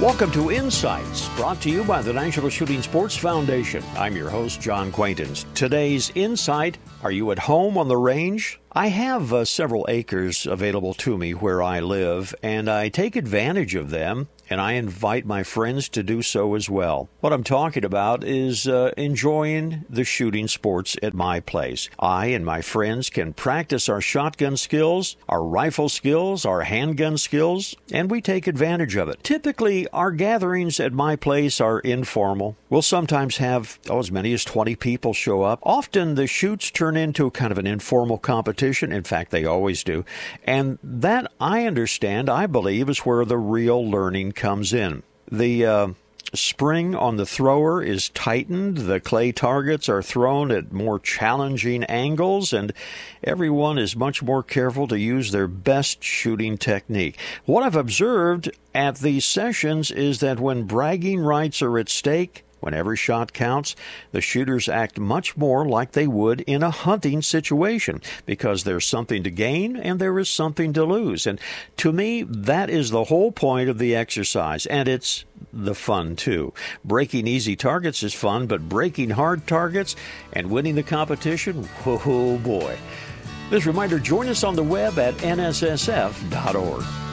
Welcome to Insights, brought to you by the National Shooting Sports Foundation. I'm your host, John Quaintance. Today's Insight Are you at home on the range? I have uh, several acres available to me where I live, and I take advantage of them and I invite my friends to do so as well. What I'm talking about is uh, enjoying the shooting sports at my place. I and my friends can practice our shotgun skills, our rifle skills, our handgun skills, and we take advantage of it. Typically, our gatherings at my place are informal. We'll sometimes have oh, as many as 20 people show up. Often the shoots turn into kind of an informal competition. In fact, they always do. And that I understand, I believe, is where the real learning comes in. The uh, spring on the thrower is tightened, the clay targets are thrown at more challenging angles, and everyone is much more careful to use their best shooting technique. What I've observed at these sessions is that when bragging rights are at stake, when every shot counts, the shooters act much more like they would in a hunting situation because there's something to gain and there is something to lose. And to me, that is the whole point of the exercise. And it's the fun too. Breaking easy targets is fun, but breaking hard targets and winning the competition, oh boy. This reminder join us on the web at nssf.org.